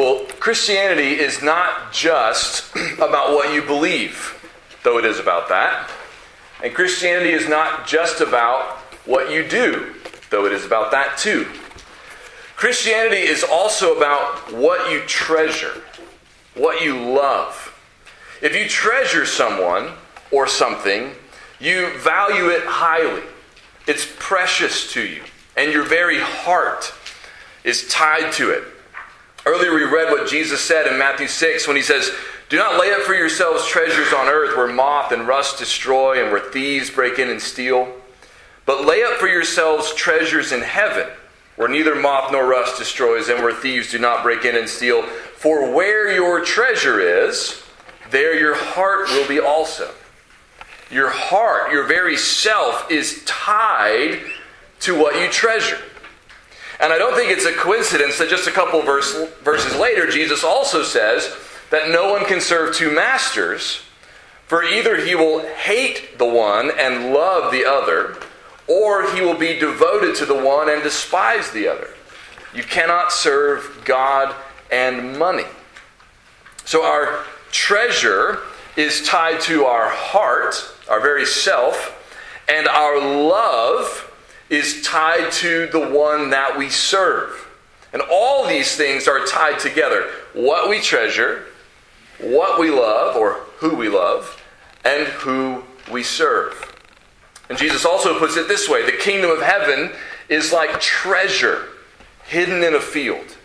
Well, Christianity is not just about what you believe, though it is about that. And Christianity is not just about what you do, though it is about that too. Christianity is also about what you treasure, what you love. If you treasure someone or something, you value it highly. It's precious to you, and your very heart is tied to it. Earlier, we read what Jesus said in Matthew 6 when he says, Do not lay up for yourselves treasures on earth where moth and rust destroy and where thieves break in and steal, but lay up for yourselves treasures in heaven where neither moth nor rust destroys and where thieves do not break in and steal. For where your treasure is, there your heart will be also. Your heart, your very self, is tied to what you treasure. And I don't think it's a coincidence that just a couple verse, verses later, Jesus also says that no one can serve two masters, for either he will hate the one and love the other, or he will be devoted to the one and despise the other. You cannot serve God and money. So our treasure is tied to our heart, our very self, and our love is tied to the one that we serve. And all these things are tied together what we treasure, what we love, or who we love, and who we serve. And Jesus also puts it this way the kingdom of heaven is like treasure hidden in a field,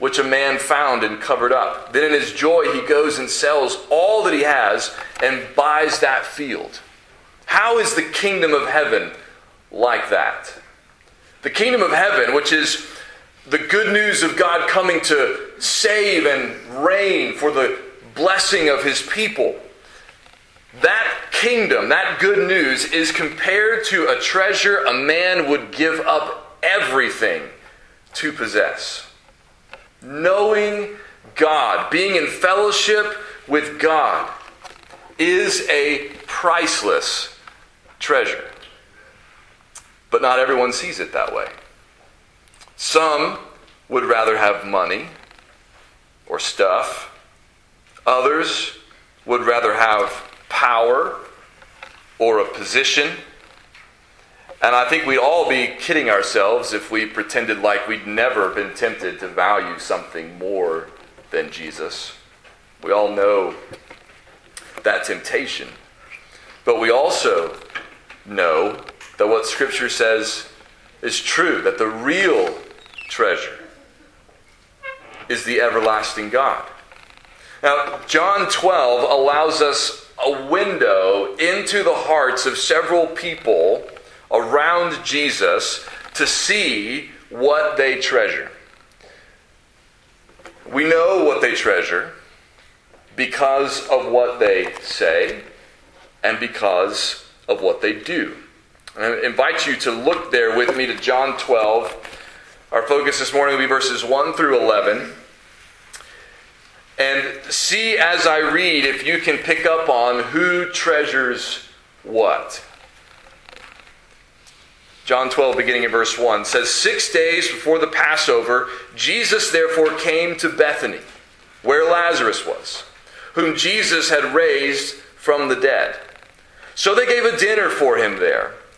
which a man found and covered up. Then in his joy, he goes and sells all that he has and buys that field. How is the kingdom of heaven like that. The kingdom of heaven, which is the good news of God coming to save and reign for the blessing of his people. That kingdom, that good news, is compared to a treasure a man would give up everything to possess. Knowing God, being in fellowship with God, is a priceless treasure. But not everyone sees it that way. Some would rather have money or stuff, others would rather have power or a position. And I think we'd all be kidding ourselves if we pretended like we'd never been tempted to value something more than Jesus. We all know that temptation. But we also know that what Scripture says is true, that the real treasure is the everlasting God. Now, John 12 allows us a window into the hearts of several people around Jesus to see what they treasure. We know what they treasure because of what they say and because of what they do. I invite you to look there with me to John 12. Our focus this morning will be verses 1 through 11. And see as I read if you can pick up on who treasures what. John 12, beginning in verse 1, says, Six days before the Passover, Jesus therefore came to Bethany, where Lazarus was, whom Jesus had raised from the dead. So they gave a dinner for him there.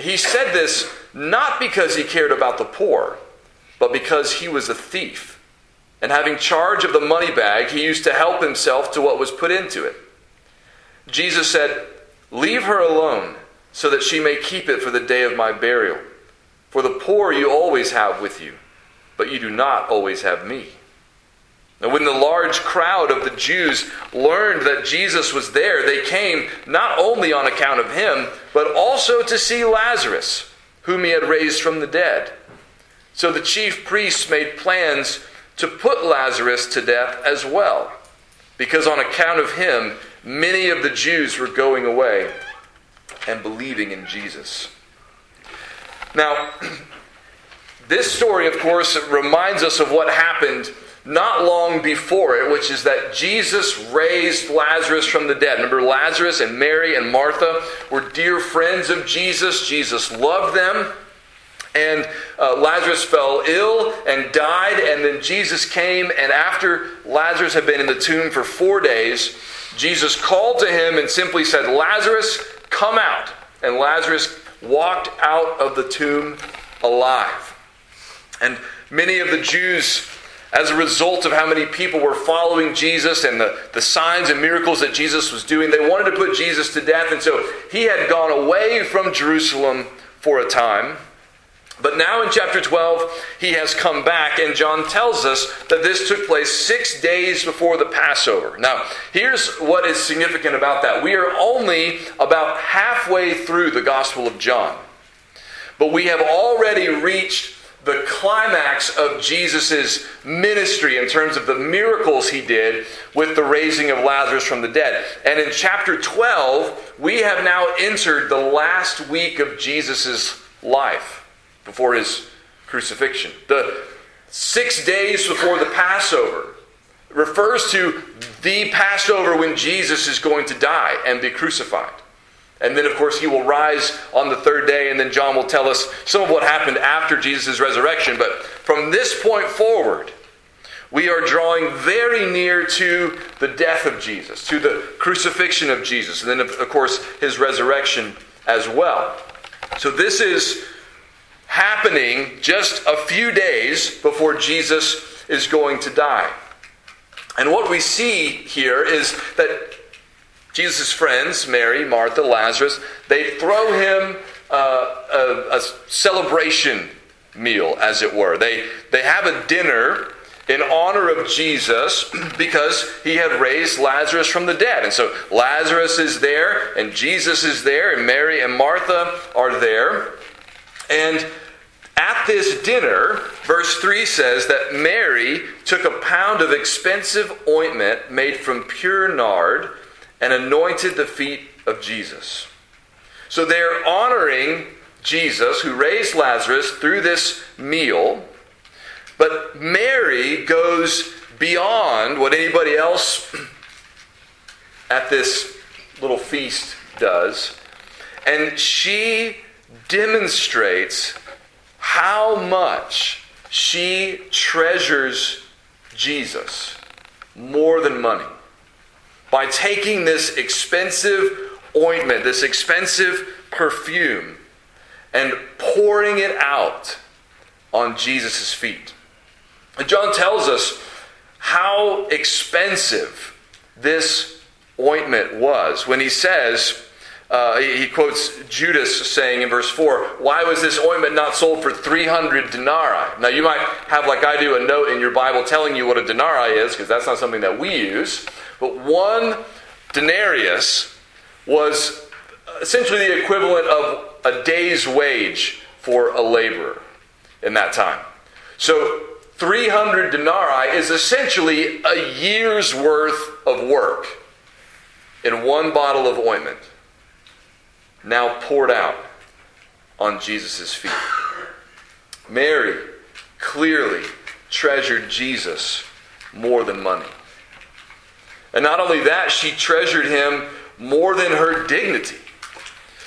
He said this not because he cared about the poor, but because he was a thief. And having charge of the money bag, he used to help himself to what was put into it. Jesus said, Leave her alone, so that she may keep it for the day of my burial. For the poor you always have with you, but you do not always have me. And when the large crowd of the Jews learned that Jesus was there, they came not only on account of him, but also to see Lazarus, whom he had raised from the dead. So the chief priests made plans to put Lazarus to death as well, because on account of him, many of the Jews were going away and believing in Jesus. Now, this story, of course, reminds us of what happened not long before it, which is that Jesus raised Lazarus from the dead. Remember, Lazarus and Mary and Martha were dear friends of Jesus. Jesus loved them. And uh, Lazarus fell ill and died, and then Jesus came, and after Lazarus had been in the tomb for four days, Jesus called to him and simply said, Lazarus, come out. And Lazarus walked out of the tomb alive. And many of the Jews as a result of how many people were following Jesus and the, the signs and miracles that Jesus was doing, they wanted to put Jesus to death. And so he had gone away from Jerusalem for a time. But now in chapter 12, he has come back, and John tells us that this took place six days before the Passover. Now, here's what is significant about that. We are only about halfway through the Gospel of John, but we have already reached the climax of Jesus' ministry in terms of the miracles he did with the raising of Lazarus from the dead. And in chapter 12, we have now entered the last week of Jesus' life before his crucifixion. The six days before the Passover refers to the Passover when Jesus is going to die and be crucified. And then, of course, he will rise on the third day, and then John will tell us some of what happened after Jesus' resurrection. But from this point forward, we are drawing very near to the death of Jesus, to the crucifixion of Jesus, and then, of course, his resurrection as well. So, this is happening just a few days before Jesus is going to die. And what we see here is that Jesus' friends, Mary, Martha, Lazarus, they throw him uh, a, a celebration meal, as it were. They, they have a dinner in honor of Jesus because he had raised Lazarus from the dead. And so Lazarus is there, and Jesus is there, and Mary and Martha are there. And at this dinner, verse 3 says that Mary took a pound of expensive ointment made from pure nard and anointed the feet of Jesus. So they're honoring Jesus, who raised Lazarus, through this meal. But Mary goes beyond what anybody else at this little feast does. And she demonstrates how much she treasures Jesus more than money by taking this expensive ointment, this expensive perfume, and pouring it out on Jesus' feet. And John tells us how expensive this ointment was when he says, uh, he quotes Judas saying in verse 4, Why was this ointment not sold for 300 denarii? Now, you might have, like I do, a note in your Bible telling you what a denarii is, because that's not something that we use. But one denarius was essentially the equivalent of a day's wage for a laborer in that time. So 300 denarii is essentially a year's worth of work in one bottle of ointment, now poured out on Jesus' feet. Mary clearly treasured Jesus more than money. And not only that, she treasured him more than her dignity.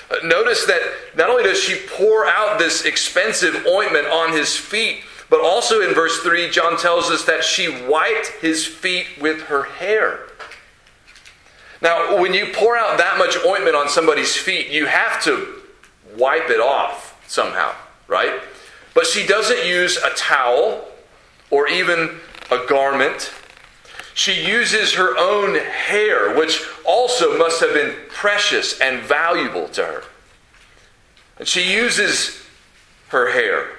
Uh, notice that not only does she pour out this expensive ointment on his feet, but also in verse 3, John tells us that she wiped his feet with her hair. Now, when you pour out that much ointment on somebody's feet, you have to wipe it off somehow, right? But she doesn't use a towel or even a garment. She uses her own hair, which also must have been precious and valuable to her. And she uses her hair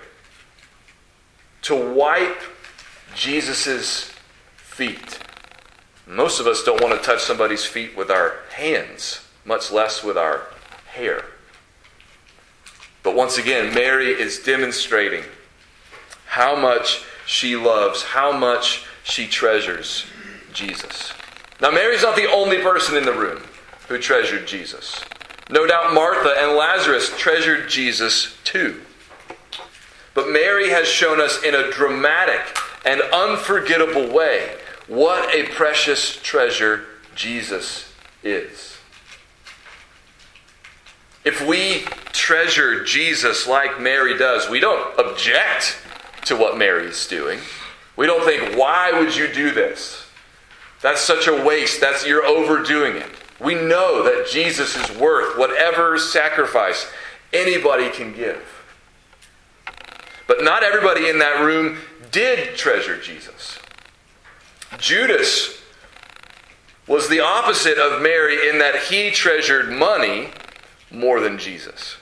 to wipe Jesus' feet. Most of us don't want to touch somebody's feet with our hands, much less with our hair. But once again, Mary is demonstrating how much she loves, how much she treasures Jesus. Now, Mary's not the only person in the room who treasured Jesus. No doubt Martha and Lazarus treasured Jesus too. But Mary has shown us in a dramatic and unforgettable way what a precious treasure Jesus is. If we treasure Jesus like Mary does, we don't object to what Mary's doing. We don't think, why would you do this? That's such a waste. That's you're overdoing it. We know that Jesus is worth whatever sacrifice anybody can give. But not everybody in that room did treasure Jesus. Judas was the opposite of Mary in that he treasured money more than Jesus.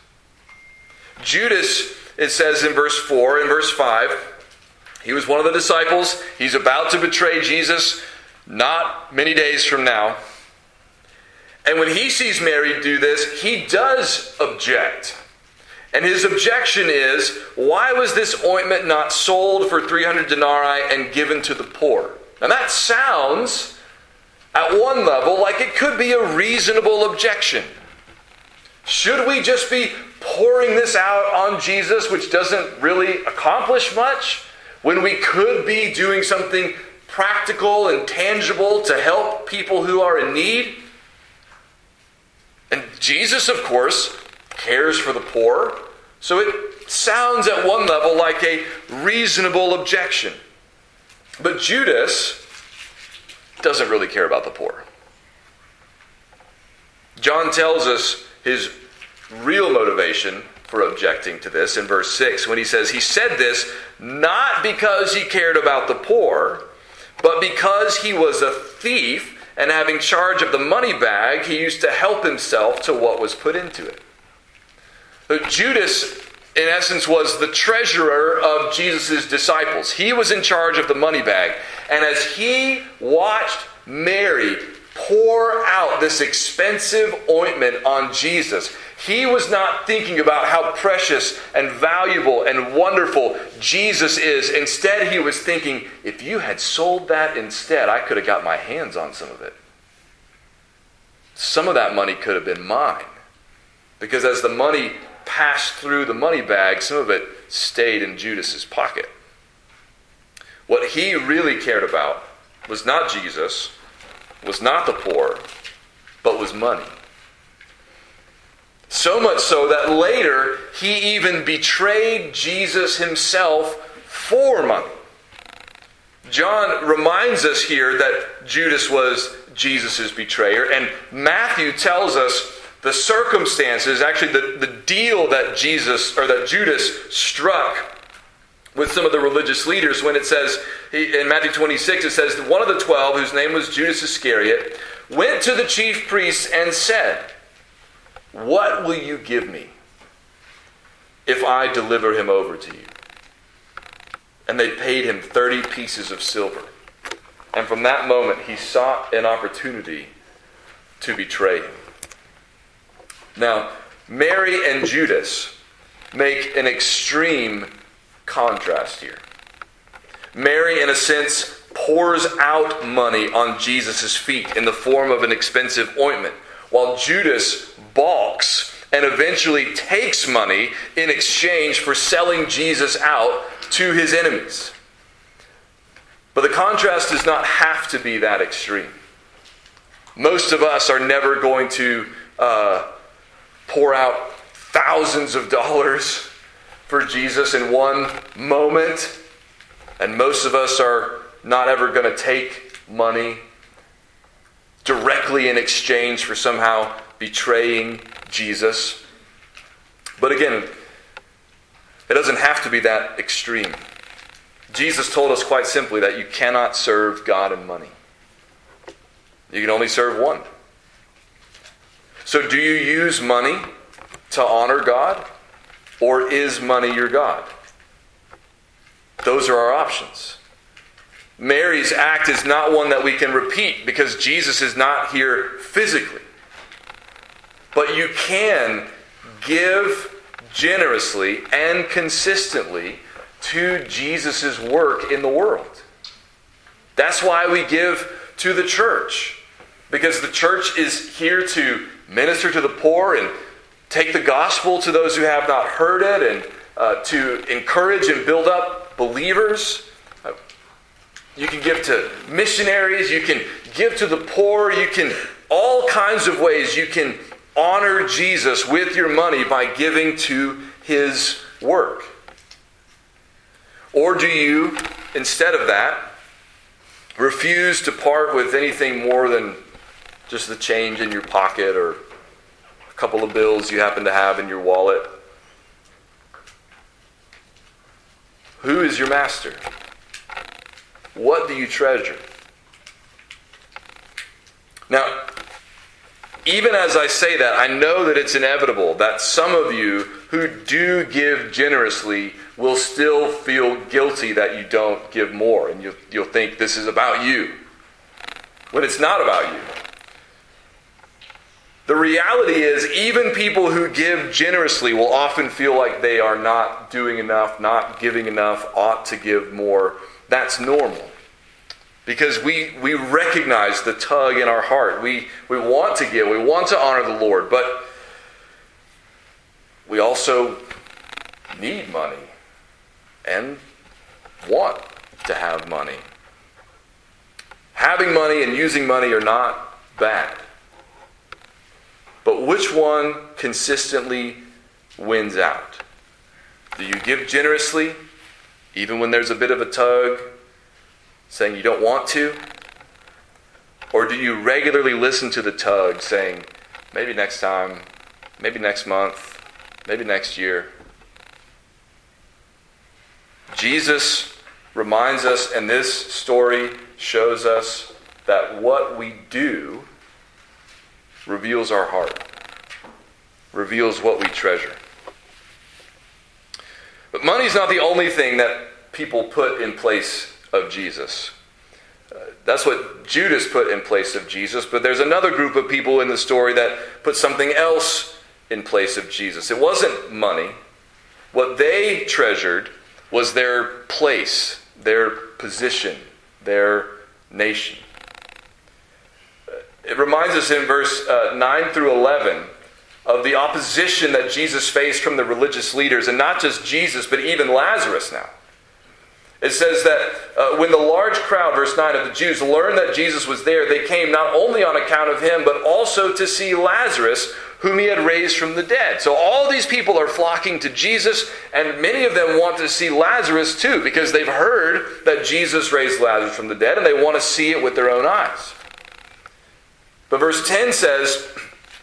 Judas, it says in verse 4 and verse 5, he was one of the disciples. He's about to betray Jesus not many days from now. And when he sees Mary do this, he does object. And his objection is why was this ointment not sold for 300 denarii and given to the poor? Now that sounds, at one level, like it could be a reasonable objection. Should we just be pouring this out on Jesus, which doesn't really accomplish much, when we could be doing something practical and tangible to help people who are in need? And Jesus, of course, cares for the poor. So it sounds at one level like a reasonable objection. But Judas doesn't really care about the poor. John tells us his real motivation for objecting to this in verse 6 when he says, He said this not because he cared about the poor, but because he was a thief and having charge of the money bag, he used to help himself to what was put into it. Judas, in essence, was the treasurer of Jesus' disciples. He was in charge of the money bag. And as he watched Mary pour out this expensive ointment on Jesus, he was not thinking about how precious and valuable and wonderful Jesus is. Instead, he was thinking, if you had sold that instead, I could have got my hands on some of it. Some of that money could have been mine. Because as the money passed through the money bag, some of it stayed in Judas's pocket. What he really cared about was not Jesus, was not the poor, but was money. So much so that later he even betrayed Jesus himself for money. John reminds us here that Judas was Jesus' betrayer, and Matthew tells us the circumstances, actually the, the deal that Jesus or that Judas struck with some of the religious leaders when it says he, in Matthew 26 it says one of the 12 whose name was Judas Iscariot went to the chief priests and said what will you give me if I deliver him over to you? And they paid him 30 pieces of silver. And from that moment he sought an opportunity to betray him. Now, Mary and Judas make an extreme contrast here. Mary, in a sense, pours out money on Jesus' feet in the form of an expensive ointment, while Judas balks and eventually takes money in exchange for selling Jesus out to his enemies. But the contrast does not have to be that extreme. Most of us are never going to uh, pour out thousands of dollars for Jesus in one moment. And most of us are not ever going to take money directly in exchange for somehow betraying Jesus. But again, it doesn't have to be that extreme. Jesus told us quite simply that you cannot serve God and money. You can only serve one. So, do you use money to honor God, or is money your God? Those are our options. Mary's act is not one that we can repeat because Jesus is not here physically. But you can give generously and consistently to Jesus' work in the world. That's why we give to the church. Because the church is here to minister to the poor and take the gospel to those who have not heard it and uh, to encourage and build up believers. Uh, you can give to missionaries, you can give to the poor, you can, all kinds of ways you can honor Jesus with your money by giving to his work. Or do you, instead of that, refuse to part with anything more than just the change in your pocket or couple of bills you happen to have in your wallet? Who is your master? What do you treasure? Now, even as I say that, I know that it's inevitable that some of you who do give generously will still feel guilty that you don't give more. And you'll, you'll think this is about you when it's not about you. The reality is, even people who give generously will often feel like they are not doing enough, not giving enough, ought to give more. That's normal. Because we, we recognize the tug in our heart. We, we want to give, we want to honor the Lord, but we also need money and want to have money. Having money and using money are not bad. But which one consistently wins out? Do you give generously, even when there's a bit of a tug, saying you don't want to? Or do you regularly listen to the tug, saying, maybe next time, maybe next month, maybe next year? Jesus reminds us, and this story shows us that what we do reveals our heart, reveals what we treasure. But money's not the only thing that people put in place of Jesus. Uh, that's what Judas put in place of Jesus, but there's another group of people in the story that put something else in place of Jesus. It wasn't money. What they treasured was their place, their position, their nation. It reminds us in verse uh, 9 through 11 of the opposition that Jesus faced from the religious leaders, and not just Jesus, but even Lazarus now. It says that uh, when the large crowd, verse 9, of the Jews learned that Jesus was there, they came not only on account of him, but also to see Lazarus, whom he had raised from the dead. So all these people are flocking to Jesus, and many of them want to see Lazarus too, because they've heard that Jesus raised Lazarus from the dead, and they want to see it with their own eyes. But verse 10 says,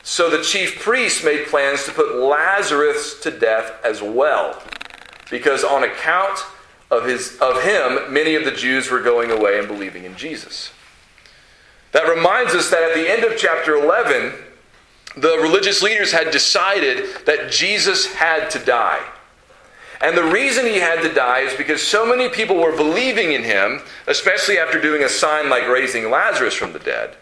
So the chief priests made plans to put Lazarus to death as well, because on account of, his, of him, many of the Jews were going away and believing in Jesus. That reminds us that at the end of chapter 11, the religious leaders had decided that Jesus had to die. And the reason he had to die is because so many people were believing in him, especially after doing a sign like raising Lazarus from the dead.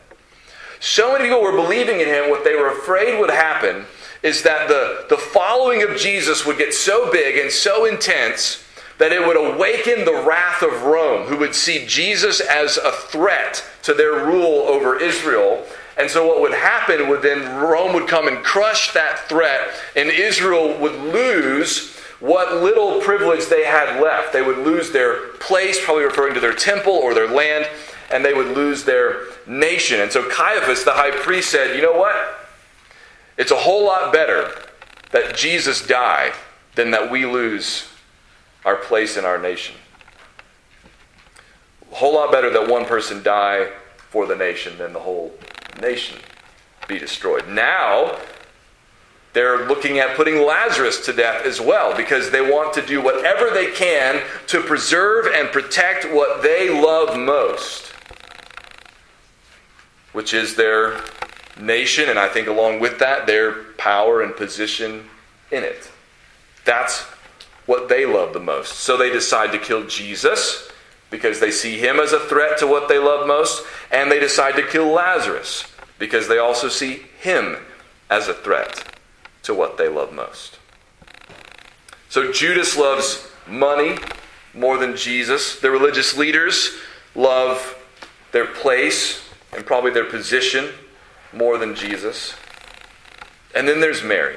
So many people were believing in him, what they were afraid would happen is that the, the following of Jesus would get so big and so intense that it would awaken the wrath of Rome, who would see Jesus as a threat to their rule over Israel. And so, what would happen would then Rome would come and crush that threat, and Israel would lose what little privilege they had left. They would lose their place, probably referring to their temple or their land, and they would lose their nation. And so Caiaphas, the high priest, said, You know what? It's a whole lot better that Jesus die than that we lose our place in our nation. A whole lot better that one person die for the nation than the whole nation be destroyed. Now, they're looking at putting Lazarus to death as well because they want to do whatever they can to preserve and protect what they love most which is their nation, and I think along with that, their power and position in it. That's what they love the most. So they decide to kill Jesus because they see him as a threat to what they love most, and they decide to kill Lazarus because they also see him as a threat to what they love most. So Judas loves money more than Jesus. The religious leaders love their place and probably their position more than Jesus. And then there's Mary.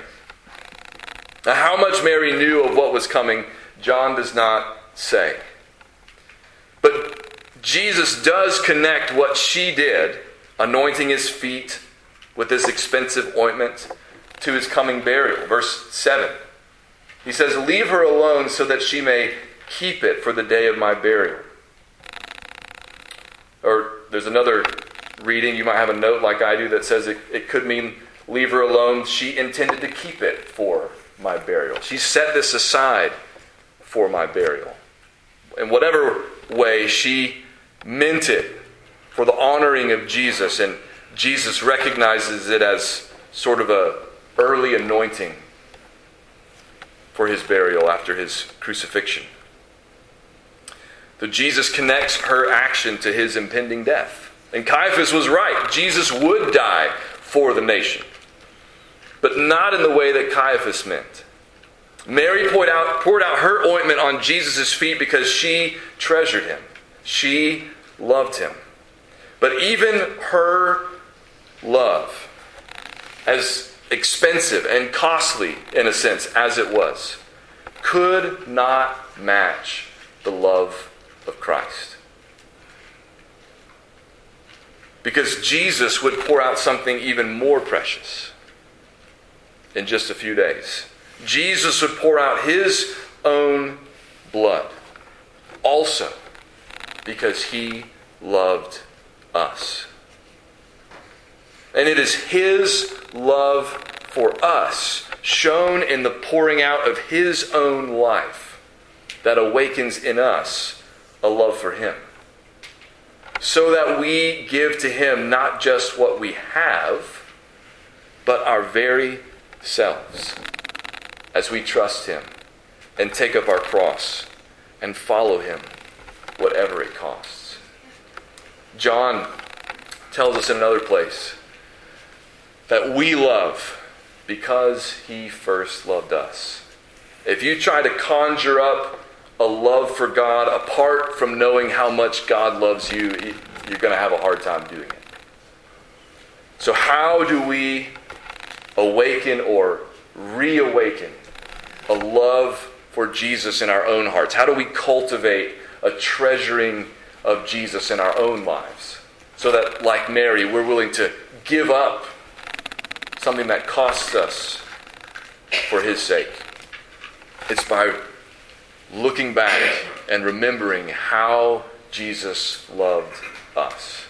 Now, how much Mary knew of what was coming, John does not say. But Jesus does connect what she did, anointing his feet with this expensive ointment, to his coming burial. Verse 7. He says, Leave her alone so that she may keep it for the day of my burial. Or there's another reading, you might have a note like I do that says it, it could mean leave her alone. She intended to keep it for my burial. She set this aside for my burial. In whatever way, she meant it for the honoring of Jesus, and Jesus recognizes it as sort of a early anointing for his burial after his crucifixion. So Jesus connects her action to his impending death. And Caiaphas was right. Jesus would die for the nation. But not in the way that Caiaphas meant. Mary poured out, poured out her ointment on Jesus' feet because she treasured him. She loved him. But even her love, as expensive and costly in a sense as it was, could not match the love of Christ. Because Jesus would pour out something even more precious in just a few days. Jesus would pour out his own blood also because he loved us. And it is his love for us, shown in the pouring out of his own life, that awakens in us a love for Him. So that we give to Him not just what we have, but our very selves as we trust Him and take up our cross and follow Him, whatever it costs. John tells us in another place that we love because He first loved us. If you try to conjure up a love for God apart from knowing how much God loves you, you're going to have a hard time doing it. So, how do we awaken or reawaken a love for Jesus in our own hearts? How do we cultivate a treasuring of Jesus in our own lives? So that, like Mary, we're willing to give up something that costs us for his sake. It's by looking back and remembering how Jesus loved us.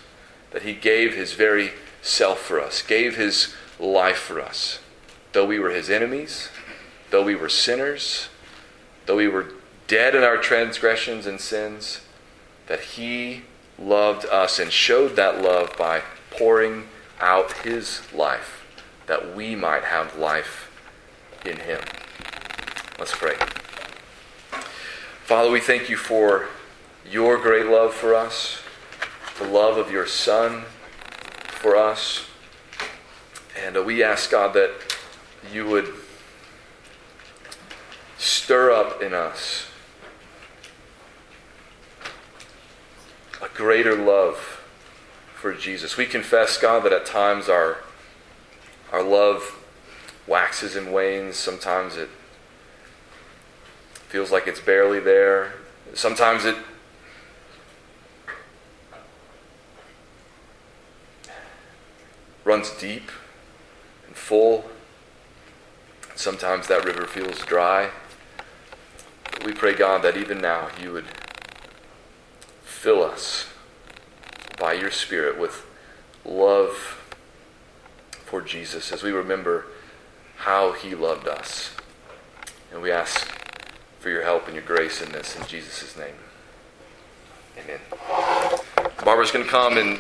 That he gave his very self for us, gave his life for us. Though we were his enemies, though we were sinners, though we were dead in our transgressions and sins, that he loved us and showed that love by pouring out his life that we might have life in him. Let's pray. Father, we thank you for your great love for us, the love of your Son for us. And uh, we ask, God, that you would stir up in us a greater love for Jesus. We confess, God, that at times our, our love waxes and wanes. Sometimes it feels like it's barely there. Sometimes it runs deep and full. Sometimes that river feels dry. But we pray, God, that even now you would fill us by your Spirit with love for Jesus as we remember how he loved us. And we ask for your help and your grace in this in Jesus' name. Amen. Barbara's going to come and